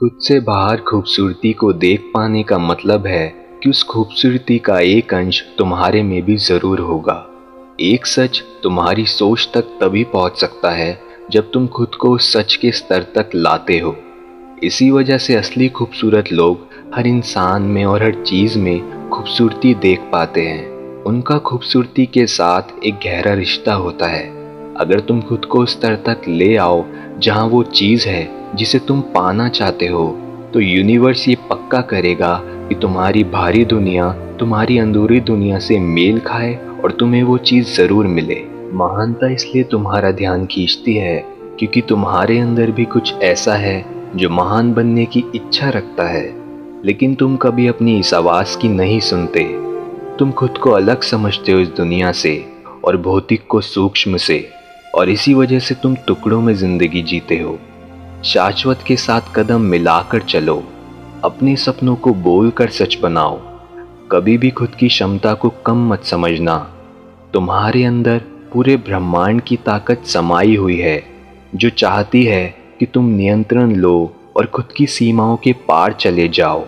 खुद से बाहर खूबसूरती को देख पाने का मतलब है कि उस खूबसूरती का एक अंश तुम्हारे में भी ज़रूर होगा। एक सच तुम्हारी सोच तक तभी पहुँच सकता है जब तुम खुद को सच के स्तर तक लाते हो। इसी वजह से असली खूबसूरत लोग हर इंसान में और हर चीज़ में खूबसूरती देख पाते हैं। उनका खूबसूरती के साथ एक गहरा रिश्ता होता है। अगर तुम खुद को उस स्तर तक ले आओ जहाँ वो चीज़ है जिसे तुम पाना चाहते हो तो यूनिवर्स ये पक्का करेगा कि तुम्हारी भारी दुनिया तुम्हारी अंदूरी दुनिया से मेल खाए और तुम्हें वो चीज़ ज़रूर मिले। महानता इसलिए तुम्हारा ध्यान खींचती है, क्योंकि तुम्हारे अंदर भी कुछ ऐसा है जो महान बनने की इच्छा रखता है। लेकिन तुम कभी अपनी इस आवाज़ की नहीं सुनते। तुम खुद को अलग समझते हो इस दुनिया से और भौतिक को सूक्ष्म से, और इसी वजह से तुम टुकड़ों में ज़िंदगी जीते हो। शाश्वत के साथ कदम मिलाकर चलो। अपने सपनों को बोलकर सच बनाओ। कभी भी खुद की क्षमता को कम मत समझना। तुम्हारे अंदर पूरे ब्रह्मांड की ताकत समाई हुई है, जो चाहती है कि तुम नियंत्रण लो और खुद की सीमाओं के पार चले जाओ।